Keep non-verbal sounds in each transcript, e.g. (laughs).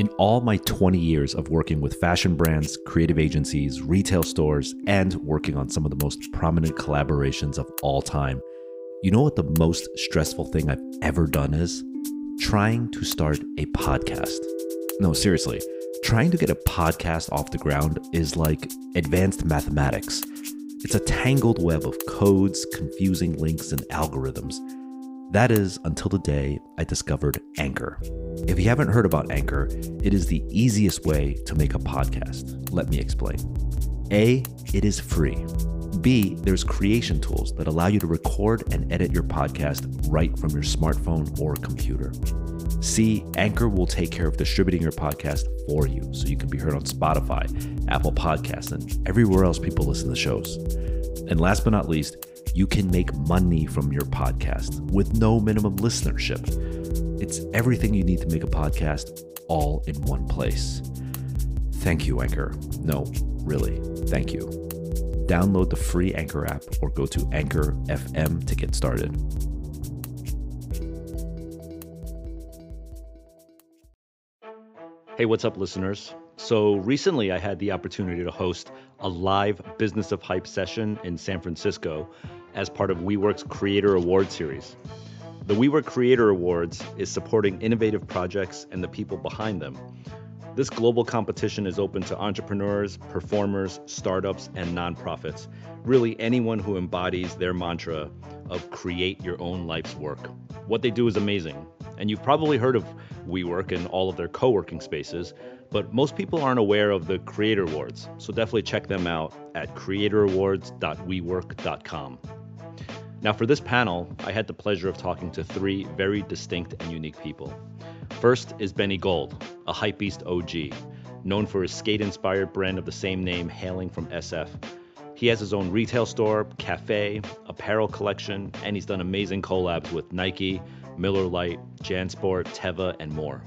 In all my 20 years of working with fashion brands, creative agencies, retail stores, and working on some of the most prominent collaborations of all time, you know what the most stressful thing I've ever done is? Trying to start a podcast. No, seriously, trying to get a podcast off the ground is like advanced mathematics. It's a tangled web of codes, confusing links, and algorithms. That is until the day I discovered Anchor. If you haven't heard about Anchor, it is the easiest way to make a podcast. Let me explain. A, it is free. B, there's creation tools that allow you to record and edit your podcast right from your smartphone or computer. C, Anchor will take care of distributing your podcast for you so you can be heard on Spotify, Apple Podcasts, and everywhere else people listen to shows. And last but not least, you can make money from your podcast with no minimum listenership. It's everything you need to make a podcast all in one place. Thank you, Anchor. No, really, thank you. Download the free Anchor app or go to Anchor FM to get started. Hey, what's up, listeners? So, recently I had the opportunity to host a live Business of Hype session in San Francisco as part of WeWork's Creator Award Series. The WeWork Creator Awards is supporting innovative projects and the people behind them. This global competition is open to entrepreneurs, performers, startups, and nonprofits. Really, anyone who embodies their mantra of create your own life's work. What they do is amazing. And you've probably heard of WeWork and all of their co working spaces, but most people aren't aware of the Creator Awards. So definitely check them out at creatororawards.wework.com. Now, for this panel, I had the pleasure of talking to three very distinct and unique people. First is Benny Gold, a hypebeast OG, known for his skate inspired brand of the same name hailing from SF. He has his own retail store, cafe, apparel collection, and he's done amazing collabs with Nike, Miller Lite, Jansport, Teva, and more.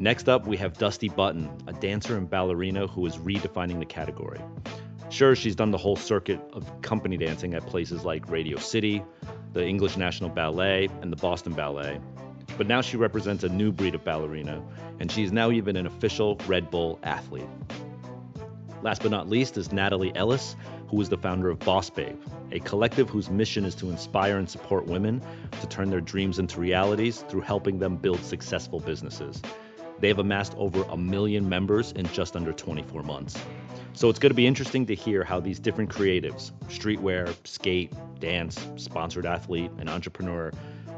Next up, we have Dusty Button, a dancer and ballerina who is redefining the category. Sure, she's done the whole circuit of company dancing at places like Radio City, the English National Ballet, and the Boston Ballet. But now she represents a new breed of ballerina, and she's now even an official Red Bull athlete. Last but not least is Natalie Ellis, who is the founder of Boss Babe, a collective whose mission is to inspire and support women to turn their dreams into realities through helping them build successful businesses. They have amassed over a million members in just under 24 months. So it's going to be interesting to hear how these different creatives, streetwear, skate, dance, sponsored athlete, and entrepreneur,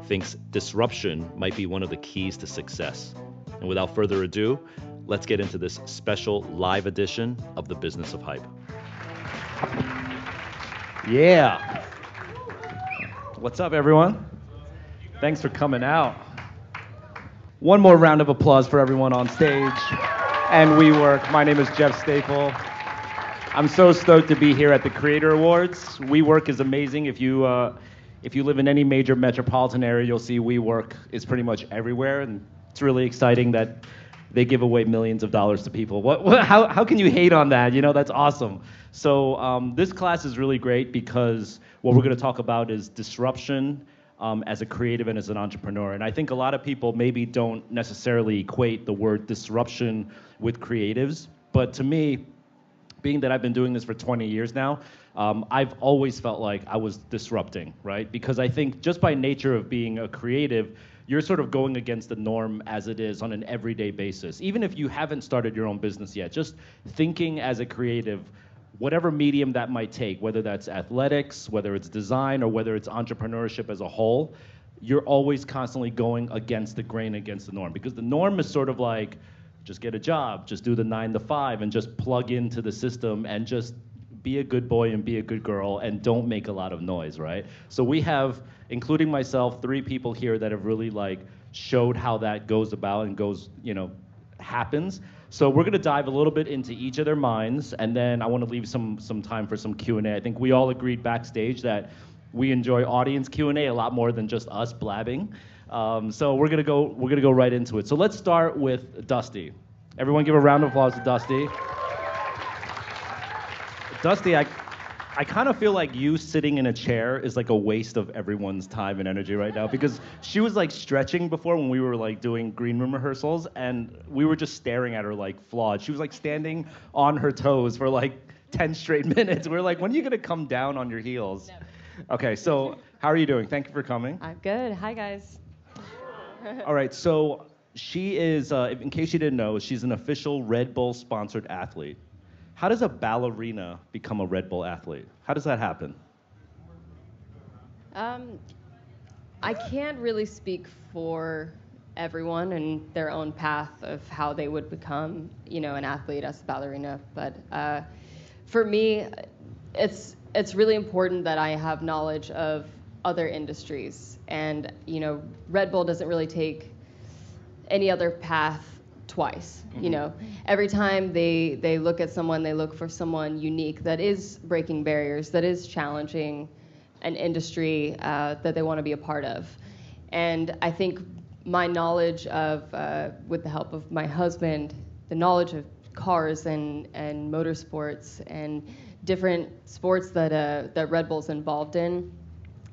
thinks disruption might be one of the keys to success. And without further ado, let's get into this special live edition of the Business of Hype. Yeah. What's up, everyone? Thanks for coming out. One more round of applause for everyone on stage and WeWork. My name is Jeff Staple. I'm so stoked to be here at the Creator Awards. WeWork is amazing. If you uh, if you live in any major metropolitan area, you'll see WeWork is pretty much everywhere, and it's really exciting that they give away millions of dollars to people. What, what how, how can you hate on that? You know, that's awesome. So um, this class is really great because what we're going to talk about is disruption um, as a creative and as an entrepreneur. And I think a lot of people maybe don't necessarily equate the word disruption with creatives, but to me, being that I've been doing this for 20 years now, um, I've always felt like I was disrupting, right? Because I think just by nature of being a creative, you're sort of going against the norm as it is on an everyday basis. Even if you haven't started your own business yet, just thinking as a creative, whatever medium that might take, whether that's athletics, whether it's design, or whether it's entrepreneurship as a whole, you're always constantly going against the grain, against the norm. Because the norm is sort of like, just get a job, just do the nine to five, and just plug into the system and just be a good boy and be a good girl and don't make a lot of noise, right? So we have, including myself, three people here that have really like showed how that goes about and goes, you know, happens. So we're gonna dive a little bit into each of their minds, and then I want to leave some some time for some Q and A. I think we all agreed backstage that we enjoy audience Q and A a lot more than just us blabbing. Um, so we're gonna go we're gonna go right into it. So let's start with Dusty. Everyone, give a round of applause to Dusty. Dusty, I, I kind of feel like you sitting in a chair is like a waste of everyone's time and energy right now because she was like stretching before when we were like doing green room rehearsals and we were just staring at her like flawed. She was like standing on her toes for like 10 straight (laughs) minutes. We are like, when are you gonna come down on your heels? Okay, so how are you doing? Thank you for coming. I'm good. Hi, guys. (laughs) All right, so she is, uh, in case you didn't know, she's an official Red Bull sponsored athlete. How does a ballerina become a Red Bull athlete? How does that happen? Um, I can't really speak for everyone and their own path of how they would become, you know, an athlete as a ballerina. But uh, for me, it's it's really important that I have knowledge of other industries, and you know, Red Bull doesn't really take any other path twice. Mm-hmm. You know, every time they they look at someone, they look for someone unique that is breaking barriers, that is challenging an industry uh, that they want to be a part of. And I think my knowledge of, uh, with the help of my husband, the knowledge of cars and and motorsports and different sports that uh, that Red Bull's involved in,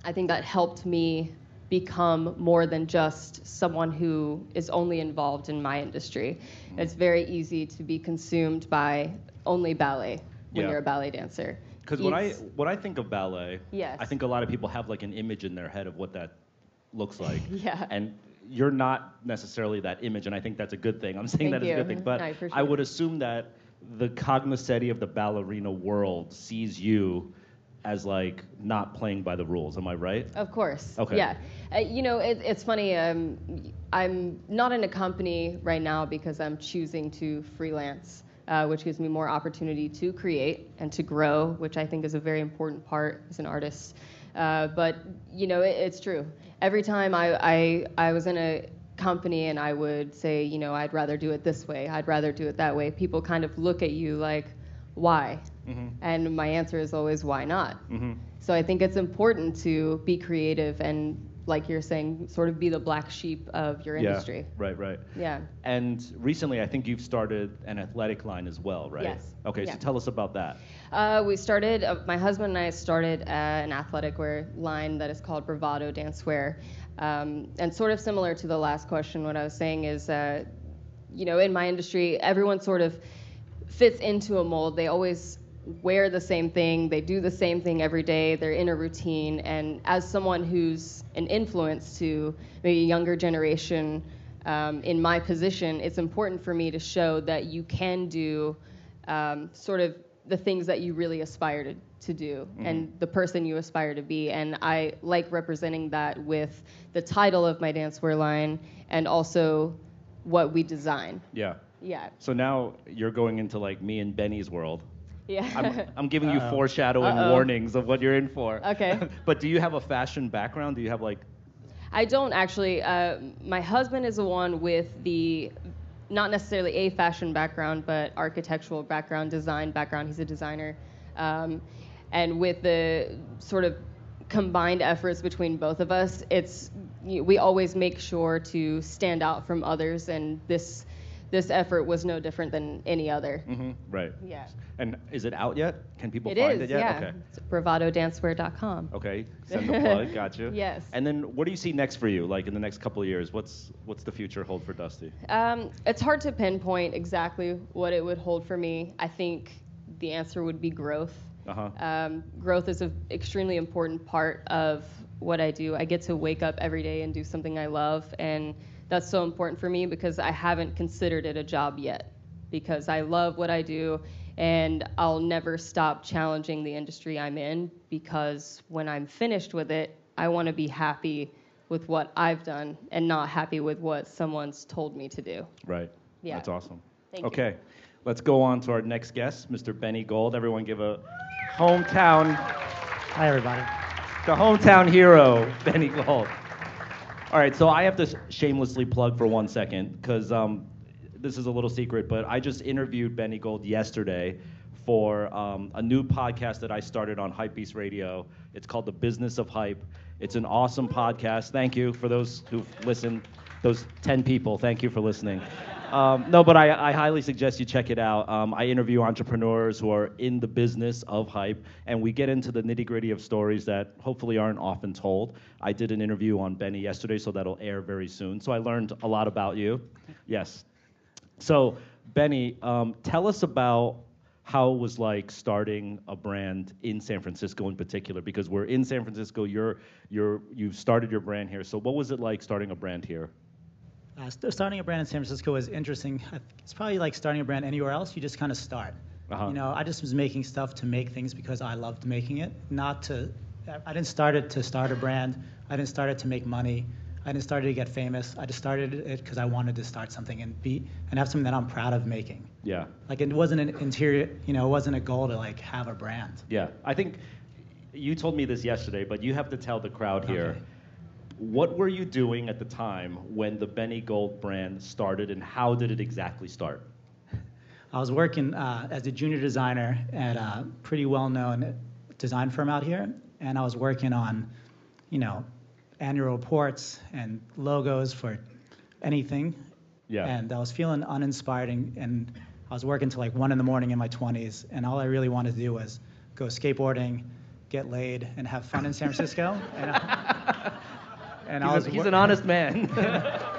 I think that helped me become more than just someone who is only involved in my industry. Mm-hmm. It's very easy to be consumed by only ballet when yeah. you're a ballet dancer. Because when I when I think of ballet, yes. I think a lot of people have like an image in their head of what that looks like. (laughs) yeah. And you're not necessarily that image, and I think that's a good thing. I'm saying Thank that you. is a good thing, but sure. I would assume that the cognoscenti of the ballerina world sees you as like not playing by the rules. Am I right? Of course. Okay. Yeah. Uh, you know, it, it's funny. Um, I'm not in a company right now because I'm choosing to freelance, uh, which gives me more opportunity to create and to grow, which I think is a very important part as an artist. Uh, but you know, it, it's true. Every time I, I I was in a company and I would say, you know, I'd rather do it this way, I'd rather do it that way. People kind of look at you like, why? Mm-hmm. And my answer is always, why not? Mm-hmm. So I think it's important to be creative and, like you're saying, sort of be the black sheep of your industry. Yeah, right, right. Yeah. And recently, I think you've started an athletic line as well, right? Yes. Okay, yeah. so tell us about that. Uh, we started, uh, my husband and I started uh, an athletic wear line that is called Bravado Dancewear. Um, and sort of similar to the last question, what I was saying is, uh, you know, in my industry, everyone sort of fits into a mold. They always wear the same thing, they do the same thing every day, they're in a routine. And as someone who's an influence to maybe a younger generation um, in my position, it's important for me to show that you can do um, sort of the things that you really aspire to, to do mm-hmm. and the person you aspire to be. And I like representing that with the title of my dancewear line and also what we design. Yeah. Yeah. So now you're going into like me and Benny's world. Yeah. I'm, I'm giving you foreshadowing Uh-oh. warnings of what you're in for. Okay. (laughs) but do you have a fashion background? Do you have like I don't actually. Uh, my husband is the one with the, not necessarily a fashion background, but architectural background, design background. He's a designer. Um, and with the sort of combined efforts between both of us, it's we always make sure to stand out from others, and this this effort was no different than any other. Mm-hmm. Right. Yeah. And is it out yet? Can people It find is, it yet? yeah. Okay. It's bravadodancewear.com. Okay. Send the plug. (laughs) Got you. Yes. And then what do you see next for you? Like in the next couple of years, what's what's the future hold for Dusty? Um, it's hard to pinpoint exactly what it would hold for me. I think the answer would be growth. Uh-huh. Um, growth is an extremely important part of what I do. I get to wake up every day and do something I love, and that's so important for me because I haven't considered it a job yet. Because I love what I do, and I'll never stop challenging the industry I'm in because when I'm finished with it, I want to be happy with what I've done and not happy with what someone's told me to do. Right. Yeah. That's awesome. Thank you. okay. Let's go on to our next guest, Mr. Benny Gold. Everyone give a hometown, Hi, everybody. the hometown hero, Benny Gold. All right, so I have to shamelessly plug for one second because um, this is a little secret, but I just interviewed Benny Gold yesterday for um, a new podcast that I started on Hypebeast Radio. It's called The Business of Hype. It's an awesome podcast. Thank you for those who've listened, those 10 people. Thank you for listening. Um, no, but I, I highly suggest you check it out. Um, I interview entrepreneurs who are in the business of hype, and we get into the nitty gritty of stories that hopefully aren't often told. I did an interview on Benny yesterday, so that'll air very soon. So I learned a lot about you. Yes. So, Benny, um, tell us about how it was like starting a brand in San Francisco in particular, because we're in San Francisco. You're, you're, you've started your brand here. So, what was it like starting a brand here? Uh, starting a brand in San Francisco was interesting. It's probably like starting a brand anywhere else. You just kind of start. Uh-huh. You know, I just was making stuff to make things because I loved making it, not to. I- I didn't start it to start a brand. I didn't start it to make money. I didn't start it to get famous. I just started it because I wanted to start something and be and have something that I'm proud of making. Yeah. Like it wasn't an interior. You know, it wasn't a goal to like have a brand. Yeah, I think you told me this yesterday, but you have to tell the crowd here. What were you doing at the time when the Benny Gold brand started, and how did it exactly start? (laughs) I was working uh, as a junior designer at a pretty well-known design firm out here, and I was working on, you know, annual reports and logos for anything. Yeah. And I was feeling uninspired, and, and I was working till like one in the morning in my 20s, and all I really wanted to do was go skateboarding, get laid, and have fun in San Francisco. (laughs) and I, and I he's, was a- he's an honest man. (laughs) (laughs)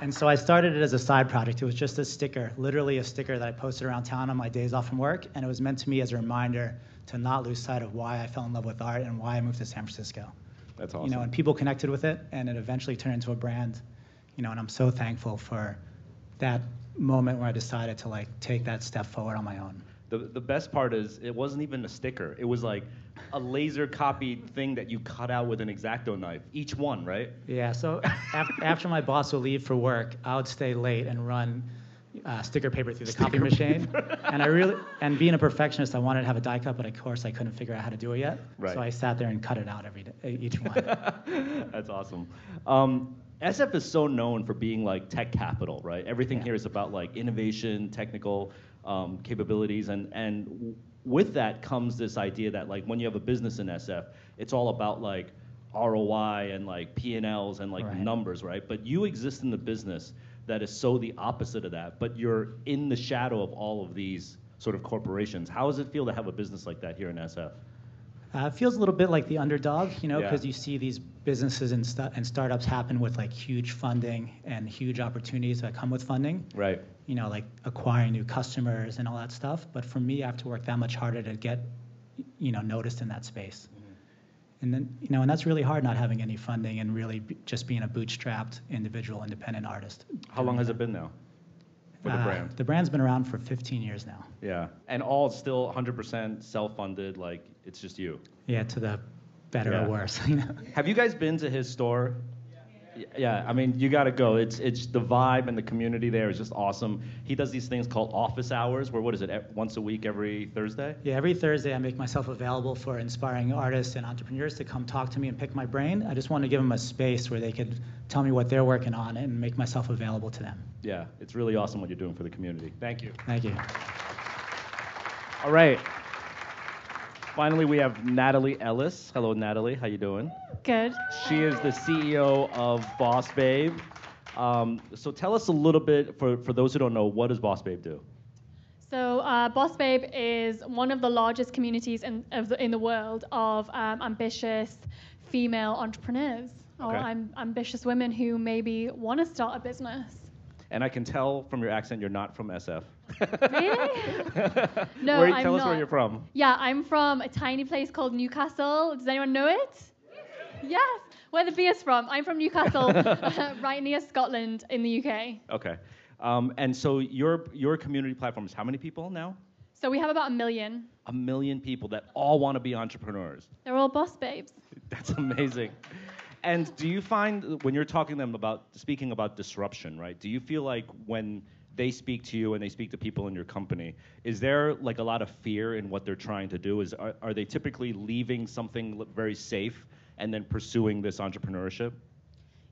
And so I started it as a side project. It was just a sticker, literally a sticker that I posted around town on my days off from work. And it was meant to me as a reminder to not lose sight of why I fell in love with art and why I moved to San Francisco. That's awesome. You know, and people connected with it, and it eventually turned into a brand. You know, and I'm so thankful for that moment where I decided to like take that step forward on my own. the, the best part is it wasn't even a sticker. It was like a laser copied thing that you cut out with an X-Acto knife. Each one, right? Yeah, so (laughs) af- after my boss would leave for work, I would stay late and run uh, sticker paper through the copy machine. (laughs) and I really, and being a perfectionist, I wanted to have a die cut, but of course I couldn't figure out how to do it yet. Right. So I sat there and cut it out every day, each one. (laughs) That's awesome. Um, SF is so known for being like tech capital, right? Everything Yeah. here is about like innovation, technical um, capabilities, and and with that comes this idea that like when you have a business in SF, it's all about like ROI and like P and Ls and like Right. numbers, right? But you exist in the business that is so the opposite of that. But you're in the shadow of all of these sort of corporations. How does it feel to have a business like that here in SF? Uh, it feels a little bit like the underdog, you know, Yeah. because you see these businesses and, and startups happen with like huge funding and huge opportunities that come with funding. Right. You know, like acquiring new customers and all that stuff. But for me, I have to work that much harder to get, you know, noticed in that space. And then, you know, and that's really hard not having any funding and really be, just being a bootstrapped individual independent artist. How long has it been now for the Uh, brand? The brand's been around for 15 years now. Yeah, and all still 100% self-funded. Like it's just you. Yeah, to the better Yeah. or worse. (laughs) You know. Have you guys been to his store? Y- Yeah, I mean you got to go. It's it's the vibe and the community there is just awesome. He does these things called office hours, where what is it, once a week, every Thursday? Yeah, every Thursday I make myself available for inspiring artists and entrepreneurs to come talk to me and pick my brain. I just want to give them a space where they could tell me what they're working on and make myself available to them. Yeah, it's really awesome what you're doing for the community. Thank you. Thank you. All right. Finally, we have Natalie Ellis. Hello, Natalie. How you doing? Good. She is the CEO of Boss Babe. Um, so tell us a little bit, for, for those who don't know, what does Boss Babe do? So, uh, Boss Babe is one of the largest communities in, of the, in the world of um, ambitious female entrepreneurs or Okay. am- ambitious women who maybe want to start a business. And I can tell from your accent you're not from SF. Really? (laughs) No, where, I'm not. tell us where you're from. Yeah, I'm from a tiny place called Newcastle. Does anyone know it? (laughs) Yes. Where the beer's from. I'm from Newcastle, (laughs) right near Scotland in the UK. Okay. Um, and so your your community platform is how many people now? So we have about a million. A million people that all want to be entrepreneurs. They're all boss babes. That's amazing. And do you find when you're talking to them about speaking about disruption, right? Do you feel like when they speak to you and they speak to people in your company, is there like a lot of fear in what they're trying to do? Is are, are they typically leaving something very safe and then pursuing this entrepreneurship?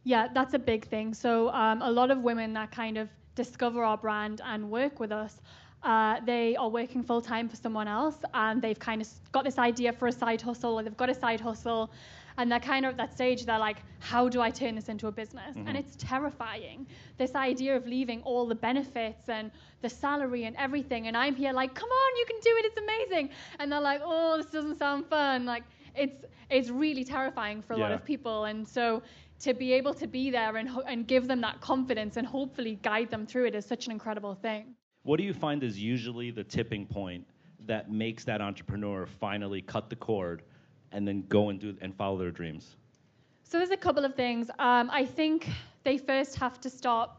Yeah, that's a big thing. So um, a lot of women that kind of discover our brand and work with us, uh, they are working full time for someone else, and they've kind of got this idea for a side hustle, or they've got a side hustle, and they're kind of at that stage. They're like, how do I turn this into a business? And mm-hmm. it's terrifying. This idea of leaving all the benefits and the salary and everything, and I'm here like, come on, you can do it. It's amazing. And they're like, oh, this doesn't sound fun. Like it's it's really terrifying for a lot of people, and so. To be able to be there and, ho- and give them that confidence and hopefully guide them through it is such an incredible thing. What do you find is usually the tipping point that makes that entrepreneur finally cut the cord and then go and do and follow their dreams? So there's a couple of things. Um, I think they first have to start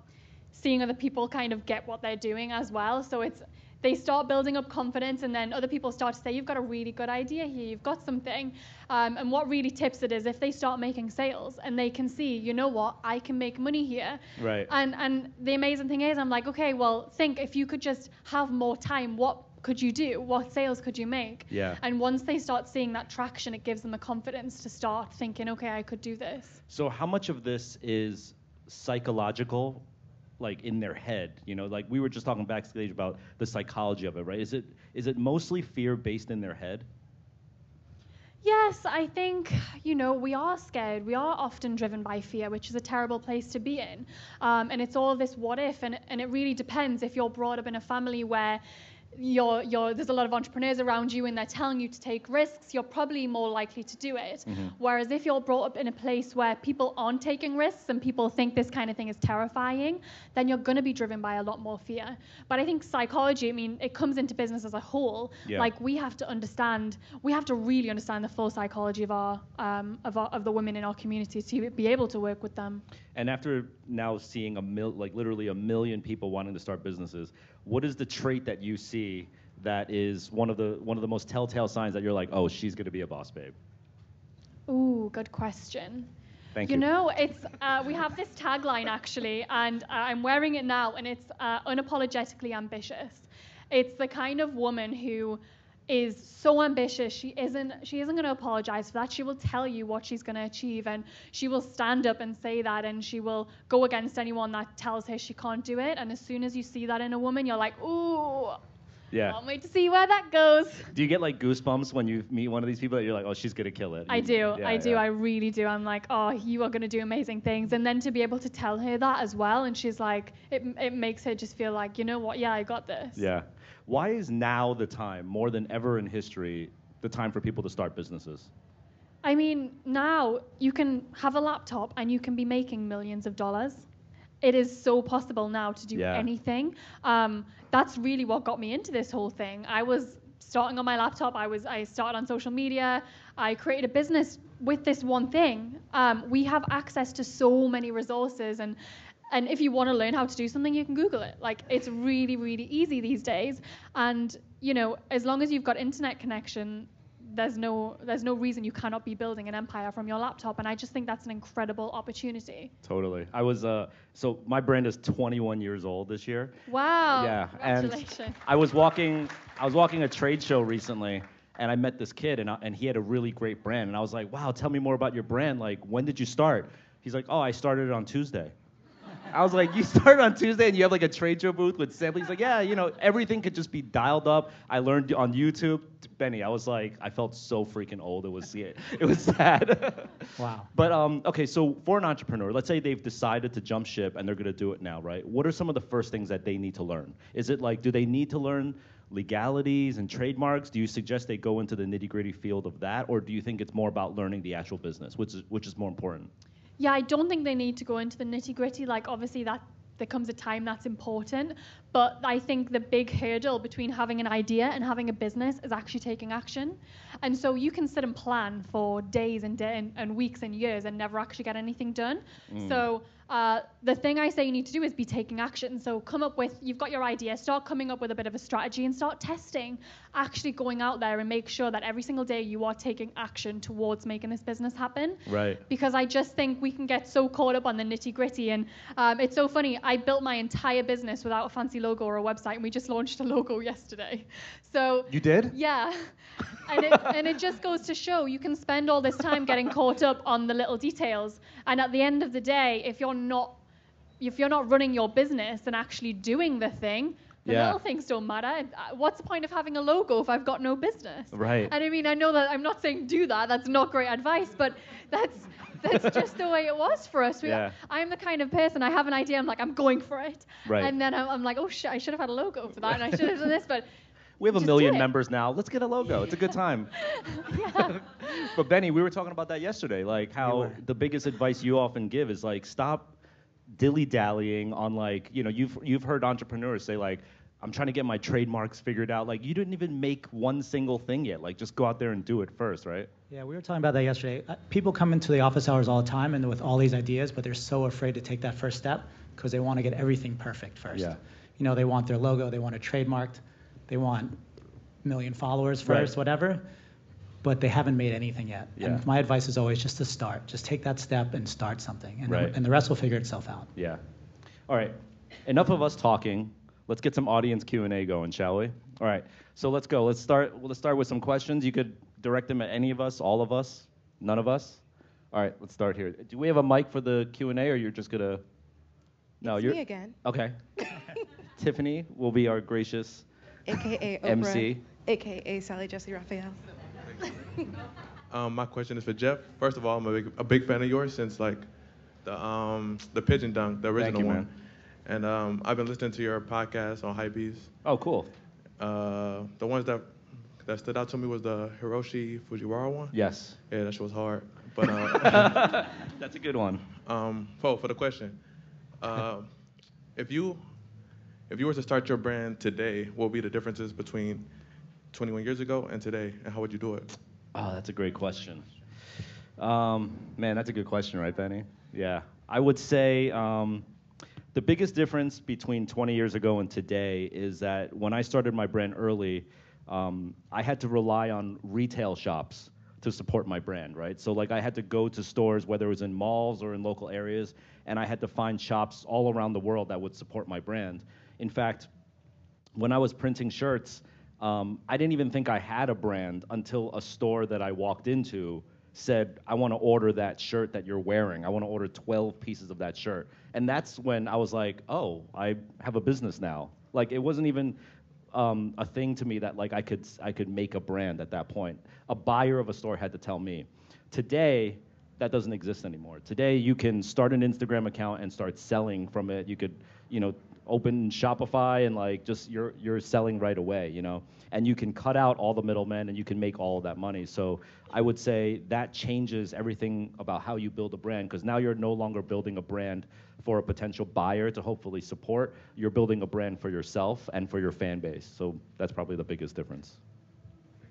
seeing other people kind of get what they're doing as well. So it's they start building up confidence, and then other people start to say, "You've got a really good idea here. You've got something." Um, and what really tips it is if they start making sales and they can see, you know what, I can make money here. Right. And and the amazing thing is, I'm like, okay, well, think if you could just have more time, what could you do? What sales could you make? Yeah. And once they start seeing that traction, it gives them the confidence to start thinking, okay, I could do this. So how much of this is psychological, like in their head? You know, like we were just talking backstage about the psychology of it, right? Is it is it mostly fear based in their head? Yes, I think, you know, we are scared. We are often driven by fear, which is a terrible place to be in. Um, and it's all this what if, and, and it really depends if you're brought up in a family where you're, you're, there's a lot of entrepreneurs around you and they're telling you to take risks, you're probably more likely to do it. Whereas if you're brought up in a place where people aren't taking risks and people think this kind of thing is terrifying, then you're going to be driven by a lot more fear. But I think psychology, I mean, it comes into business as a whole. Yeah. Like we have to understand, we have to really understand the full psychology of our, um, of, our of the women in our community to be able to work with them. And after now seeing a mil, like literally a million people wanting to start businesses, what is the trait that you see that is one of the one of the most telltale signs that you're like, oh, she's gonna be a boss babe? Ooh, good question. Thank you you. know, it's uh, we have this tagline actually, and uh, I'm wearing it now, and it's uh, unapologetically ambitious. It's the kind of woman who is so ambitious. She isn't. She isn't going to apologize for that. She will tell you what she's going to achieve, and she will stand up and say that, and she will go against anyone that tells her she can't do it. And as soon as you see that in a woman, you're like, ooh, yeah. can't wait to see where that goes. Do you get like goosebumps when you meet one of these people that you're like, oh, she's gonna kill it? I do. Yeah, I do. yeah. I really do. I'm like, oh, you are going to do amazing things. And then to be able to tell her that as well. And she's like, it, it makes her just feel like, you know what? Yeah, I got this. Yeah. Why is now the time, more than ever in history, the time for people to start businesses? I mean, now you can have a laptop and you can be making millions of dollars. It is so possible now to do Yeah. anything. Um, that's really what got me into this whole thing. I was starting on my laptop. I was I started on social media. I created a business with this one thing. Um, we have access to so many resources and. And if you want to learn how to do something, you can Google it. Like it's really, really easy these days. And you know, as long as you've got internet connection, there's no there's no reason you cannot be building an empire from your laptop and i just think that's an incredible opportunity Totally. I was uh, so my brand is 21 years old this year. wow yeah, and I was walking. I was walking a trade show recently, and I met this kid, and I, and he had a really great brand, and I was like, "Wow, tell me more about your brand. Like, when did you start?" He's like, "Oh, I started it on Tuesday." I was like, "You started on Tuesday, and you have like a trade show booth with samples?" He's like, "Yeah, you know, everything could just be dialed up. I learned on YouTube." Benny, I was like, I felt so freaking old. It was it was sad. (laughs) Wow. But um, okay, so for an entrepreneur, let's say they've decided to jump ship and they're gonna do it now, right? What are some of the first things that they need to learn? Is it like, do they need to learn legalities and trademarks? Do you suggest they go into the nitty gritty field of that, or do you think it's more about learning the actual business, which is which is more important? Yeah i don't think they need to go into the nitty gritty like obviously that there comes a time that's important but i think the big hurdle between having an idea and having a business is actually taking action and so you can sit and plan for days and, day and, and weeks and years and never actually get anything done so uh, the thing I say you need to do is be taking action. So come up with, you've got your idea, start coming up with a bit of a strategy and start testing, actually going out there and make sure that every single day you are taking action towards making this business happen. Right. Because I just think we can get so caught up on the nitty gritty. And um, it's so funny, I built my entire business without a fancy logo or a website, and we just launched a logo (laughs) yesterday. So You did? yeah. (laughs) And it, and it just goes to show you can spend all this time getting caught up on the little details. And at the end of the day, if you're not if you're not running your business and actually doing the thing, The Yeah. little things don't matter. What's the point of having a logo if I've got no business? Right. And I mean, I know that I'm not saying do that. That's not great advice, but that's that's (laughs) just the way it was for us. We, Yeah. I'm the kind of person I have an idea. I'm like, I'm going for it. Right. And then I'm, I'm like, oh shit, I should have had a logo for that, and I should have done this, but. We have a just million members now. Let's get a logo. It's a good time. (laughs) Yeah. (laughs) but Benny, we were talking about that yesterday. Like how the biggest advice you often give is like stop dilly dallying on like you know you've you've heard entrepreneurs say like I'm trying to get my trademarks figured out. Like you didn't even make one single thing yet. Like just go out there and do it first, right? Yeah, we were talking about that yesterday. Uh, People come into the office hours all the time and with all these ideas, but they're so afraid to take that first step because they want to get everything perfect first. Yeah. You know, they want their logo, they want it trademarked, they want a million followers Right. first, whatever, but they haven't made anything yet. Yeah. And my advice is always just to start. Just take that step and start something, and, Right. the, and the rest will figure itself out. Yeah. All right. Enough of us talking. Let's get some audience Q and A going, shall we? All right. So let's go. Let's start. well, Let's start with some questions. You could direct them at any of us, all of us, none of us. All right. Let's start here. Do we have a mic for the Q and A, or you're just gonna? No, It's you're. me again, Okay. (laughs) Tiffany will be our gracious. Aka Oprah, MC. aka Sally Jessy Raphael. (laughs) Um, my question is for Jeff. First of all, I'm a big, a big fan of yours since like the um, the pigeon dunk, the original you, one. man. And um, I've been listening to your podcast on Hypebeast. Oh, cool. Uh, the ones that that stood out to me was the Hiroshi Fujiwara one. Yes. Yeah, that shit was hard. (laughs) But uh, That's a good one. um, Poe, for the question, uh, if you if you were to start your brand today, what would be the differences between 21 years ago and today, and how would you do it? Oh, that's a great question. Um, man, that's a good question, right, Benny? Yeah. I would say um, the biggest difference between 20 years ago and today is that when I started my brand early, um, I had to rely on retail shops to support my brand, right? So, like, I had to go to stores, whether it was in malls or in local areas, and I had to find shops all around the world that would support my brand. In fact, when I was printing shirts, um, I didn't even think I had a brand until a store that I walked into said, I want to order that shirt that you're wearing. I want to order 12 pieces of that shirt. And that's when I was like, oh, I have a business now. Like, it wasn't even um, a thing to me that like I could I could make a brand at that point. A buyer of a store had to tell me. Today, that doesn't exist anymore. Today, you can start an Instagram account and start selling from it. You could, you know, open Shopify and like just you're you're selling right away, you know. And you can cut out all the middlemen and you can make all of that money. So I would say that changes everything about how you build a brand because now you're no longer building a brand for a potential buyer to hopefully support. You're building a brand for yourself and for your fan base. So that's probably the biggest difference.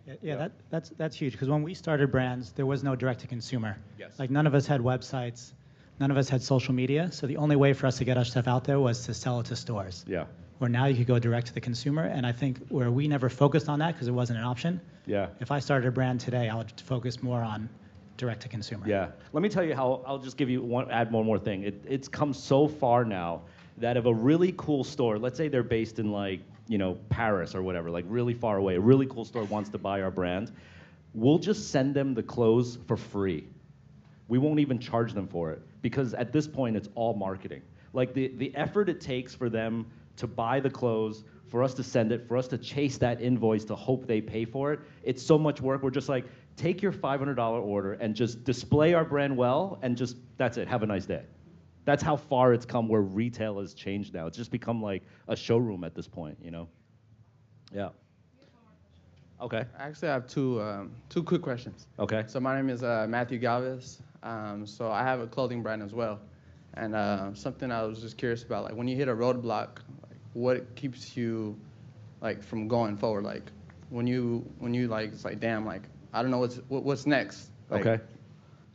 Yeah, yeah, that, that's that's huge because when we started brands, there was no direct to consumer. Yes. Like none of us had websites, none of us had social media. So the only way for us to get our stuff out there was to sell it to stores. Yeah. Where now you could go direct to the consumer, and I think where we never focused on that because it wasn't an option. Yeah. If I started a brand today, I would focus more on direct to consumer. Yeah. Let me tell you how, I'll just give you one, add one more thing. It, it's come so far now that if a really cool store, let's say they're based in like, you know, Paris or whatever, like really far away, a really cool store wants to buy our brand, we'll just send them the clothes for free. We won't even charge them for it because at this point it's all marketing. Like the, the effort it takes for them to buy the clothes, for us to send it, for us to chase that invoice to hope they pay for it, it's so much work. We're just like, take your $500 order and just display our brand well and just, that's it, have a nice day. That's how far it's come where retail has changed now. It's just become like a showroom at this point, you know? Yeah. Okay. I Actually, I have two um, two quick questions. Okay. So my name is uh, Matthew Galvez. Um, so I have a clothing brand as well, and uh, something I was just curious about, like when you hit a roadblock, like what keeps you, like from going forward? Like when you when you like it's like damn, like I don't know what's what, what's next. Like, Okay.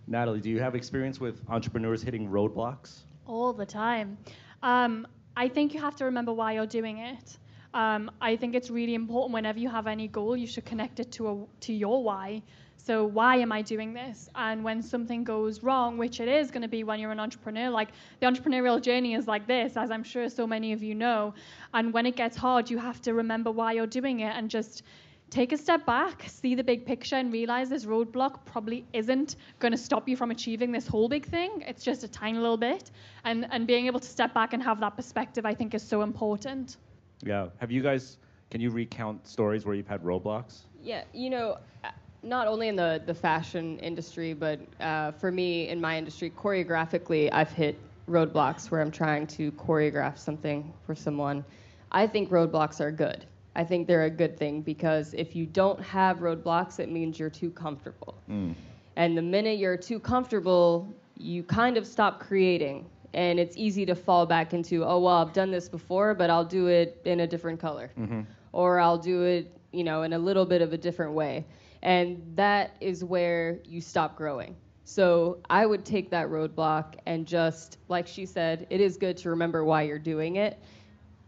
Natalie, do you have experience with entrepreneurs hitting roadblocks? all the time. Um, I think you have to remember why you're doing it. Um, I think it's really important whenever you have any goal, you should connect it to a, to your why. So why am I doing this? And when something goes wrong, which it is going to be when you're an entrepreneur, like the entrepreneurial journey is like this, as I'm sure so many of you know. And when it gets hard, you have to remember why you're doing it and just take a step back, see the big picture, and realize this roadblock probably isn't going to stop you from achieving this whole big thing. It's just a tiny little bit. And, and being able to step back and have that perspective, I think, is so important. Yeah. Have you guys? Can you recount stories where you've had roadblocks? Yeah, you know, uh, not only in the, the fashion industry, but uh, for me in my industry, choreographically, I've hit roadblocks where I'm trying to choreograph something for someone. I think roadblocks are good. I think they're a good thing because if you don't have roadblocks, it means you're too comfortable. And the minute you're too comfortable, you kind of stop creating. And it's easy to fall back into, oh, well, I've done this before, but I'll do it in a different color. Or I'll do it, you know, in a little bit of a different way. And that is where you stop growing. So I would take that roadblock and just, like she said, it is good to remember why you're doing it.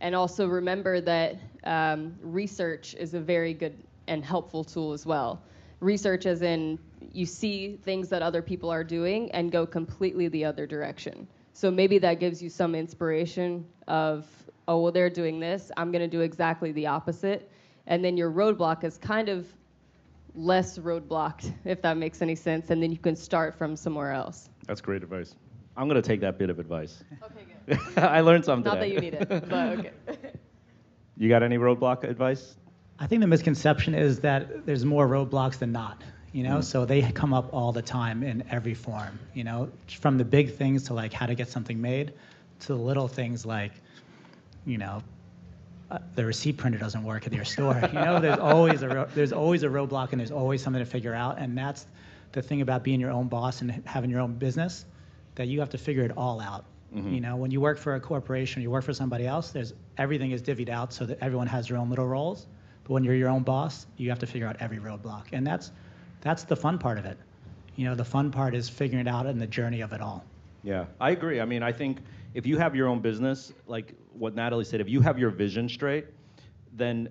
And also remember that um, research is a very good and helpful tool as well. Research, as in you see things that other people are doing and go completely the other direction. So maybe that gives you some inspiration of, oh, well, they're doing this. I'm going to do exactly the opposite. And then your roadblock is kind of less roadblocked, if that makes any sense. And then you can start from somewhere else. That's great advice. I'm gonna take that bit of advice. Okay, good. (laughs) I learned something Not that you need it, but okay. (laughs) You got any roadblock advice? I think the misconception is that there's more roadblocks than not. You know, Mm. so they come up all the time in every form. You know, from the big things to like how to get something made, to the little things like, you know, Uh, the receipt printer doesn't work at your store. You know, there's always a ro- there's always a roadblock and there's always something to figure out. And that's the thing about being your own boss and having your own business, that you have to figure it all out. Mm-hmm. You know, when you work for a corporation, you work for somebody else. There's everything is divvied out so that everyone has their own little roles. But when you're your own boss, you have to figure out every roadblock, and that's that's the fun part of it. You know, the fun part is figuring it out and the journey of it all. Yeah, I agree. I mean, I think if you have your own business, like what Natalie said, if you have your vision straight, then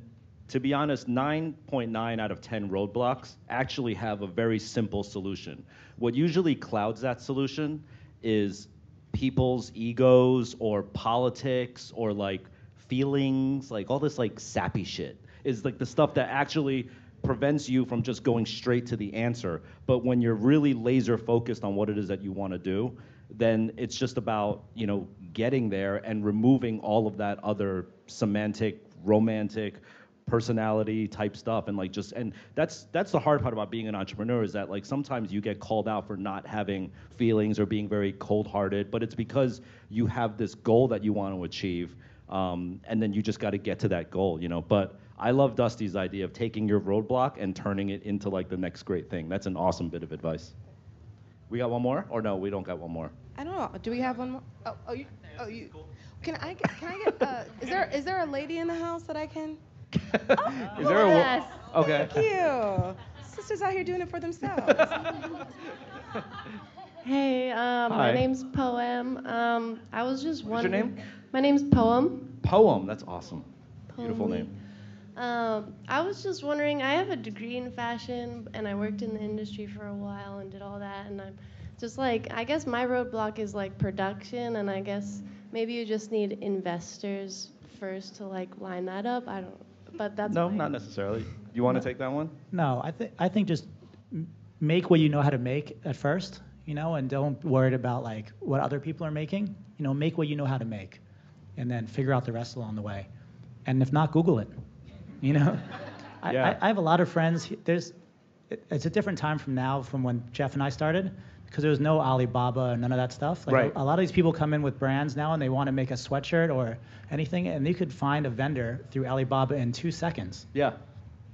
to be honest, 9.9 out of 10 roadblocks actually have a very simple solution. What usually clouds that solution is people's egos or politics or like feelings, like all this like sappy shit is like the stuff that actually prevents you from just going straight to the answer. But when you're really laser focused on what it is that you want to do, then it's just about, you know, getting there and removing all of that other semantic, romantic, personality type stuff and like just and that's that's the hard part about being an entrepreneur is that like sometimes you get called out for not having feelings or being very cold-hearted but it's because you have this goal that you want to achieve um, and then you just got to get to that goal you know? But i love dusty's idea of taking your roadblock and turning it into like the next great thing. That's an awesome bit of advice. We got one more? Or no we don't got one more I don't know. Do we have one more? Oh, oh, you, oh, you. Can I get? Can I get? Uh, is there? Is there a lady in the house that I can? (laughs) is there a wo- Yes. okay Thank you. Sisters out here doing it for themselves. (laughs) Hey, um, Hi. my name's Poem. Um, I was just wondering. What's your wondering. name? My name's Poem. poem that's awesome beautiful Poem. name Um, I was just wondering. I have a degree in fashion, and I worked in the industry for a while and did all that. And I'm just like, I guess my roadblock is like production, and I guess maybe you just need investors first to like line that up. I don't. But that's no my- not necessarily you want to take that one No, I think I think just m- make what you know how to make at first, you know, and don't worry about like what other people are making. You know, make what you know how to make, and then figure out the rest along the way. And if not, Google it. You know, (laughs) I, Yeah. I, I have a lot of friends. There's, it- it's a different time from now from when Jeff and I started, because there was no Alibaba and none of that stuff. Like Right. a, a lot of these people come in with brands now and they want to make a sweatshirt or anything, and they could find a vendor through Alibaba in two seconds. yeah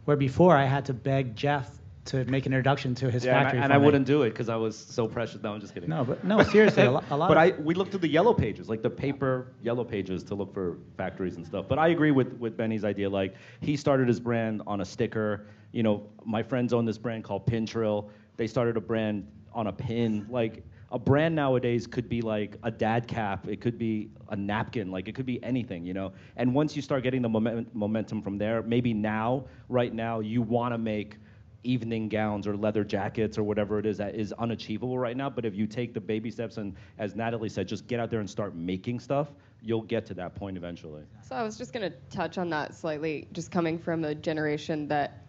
Where before I had to beg Jeff to make an introduction to his yeah, and I- factory. and I, wouldn't do it because I was so precious. No, I'm just kidding. No, but no, seriously, a, lo- a lot. But I we looked through the yellow pages, like the paper yellow pages, to look for factories and stuff. But I agree with with Benny's idea. Like he started his brand on a sticker. You know, my friends own this brand called Pintrill. They started a brand on a pin. Like a brand nowadays could be like a dad cap. It could be a napkin. Like it could be anything. You know. And once you start getting the moment, momentum from there, maybe now, right now, you want to make evening gowns or leather jackets or whatever it is that is unachievable right now. But if you take the baby steps and, as Natalie said, just get out there and start making stuff, you'll get to that point eventually. So I was just going to touch on that slightly, just coming from a generation that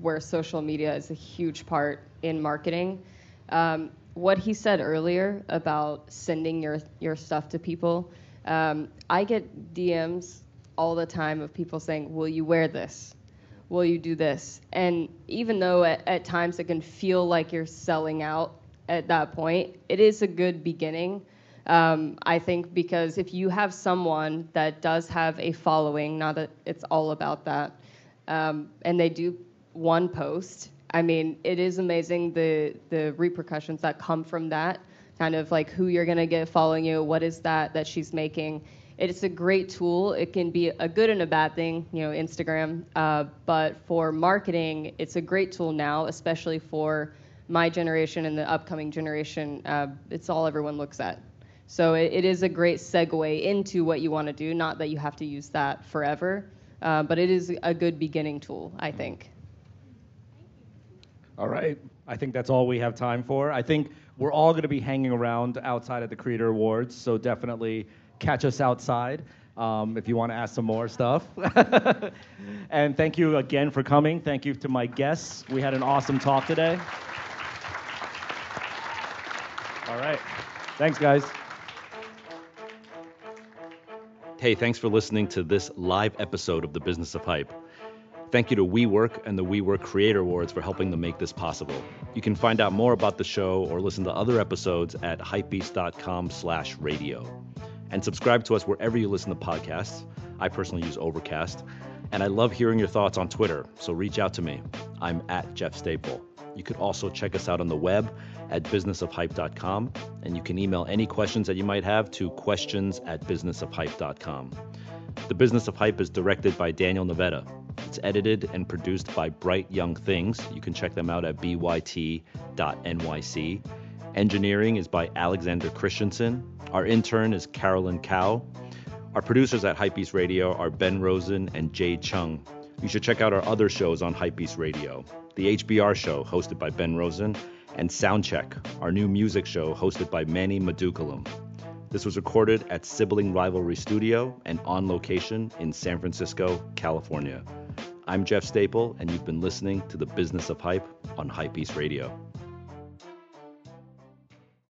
where social media is a huge part in marketing. Um, what he said earlier about sending your your stuff to people, um, I get DMs all the time of people saying, "Will you wear this? Will you do this?" And even though at, at times it can feel like you're selling out at that point, it is a good beginning. Um, I think because if you have someone that does have a following, not that it's all about that, um, and they do one post, I mean, it is amazing the the repercussions that come from that. Kind of like who you're gonna get following you, what is that that she's making. It's a great tool. It can be a good and a bad thing, you know, Instagram. Uh, but for marketing, it's a great tool now, especially for my generation and the upcoming generation. Uh, it's all everyone looks at. So it, it is a great segue into what you want to do. Not that you have to use that forever, uh, but it is a good beginning tool, I think. All right. I think that's all we have time for. I think we're all going to be hanging around outside of the Creator Awards, so definitely catch us outside um, if you want to ask some more stuff. (laughs) and thank you again for coming. Thank you to my guests. We had an awesome talk today. All right. Thanks, guys. Hey, thanks for listening to this live episode of The Business of Hype. Thank you to WeWork and the WeWork Creator Awards for helping to make this possible. You can find out more about the show or listen to other episodes at hypebeast.com slash radio. And subscribe to us wherever you listen to podcasts. I personally use Overcast. And I love hearing your thoughts on Twitter, so reach out to me. I'm at Jeff Staple. You could also check us out on the web at businessofhype.com, and you can email any questions that you might have to questions at businessofhype.com. The Business of Hype is directed by Daniel Nevada. It's edited and produced by Bright Young Things. You can check them out at byt.nyc. Engineering is by Alexander Christensen. Our intern is Carolyn Cow. Our producers at Hypebeast Radio are Ben Rosen and Jay Chung. You should check out our other shows on Hypebeast Radio. The HBR show, hosted by Ben Rosen, and Soundcheck, our new music show hosted by Manny Madukalam. This was recorded at Sibling Rivalry Studio and on location in San Francisco, California. I'm Jeff Staple, and you've been listening to the Business of Hype on Hypebeast Radio.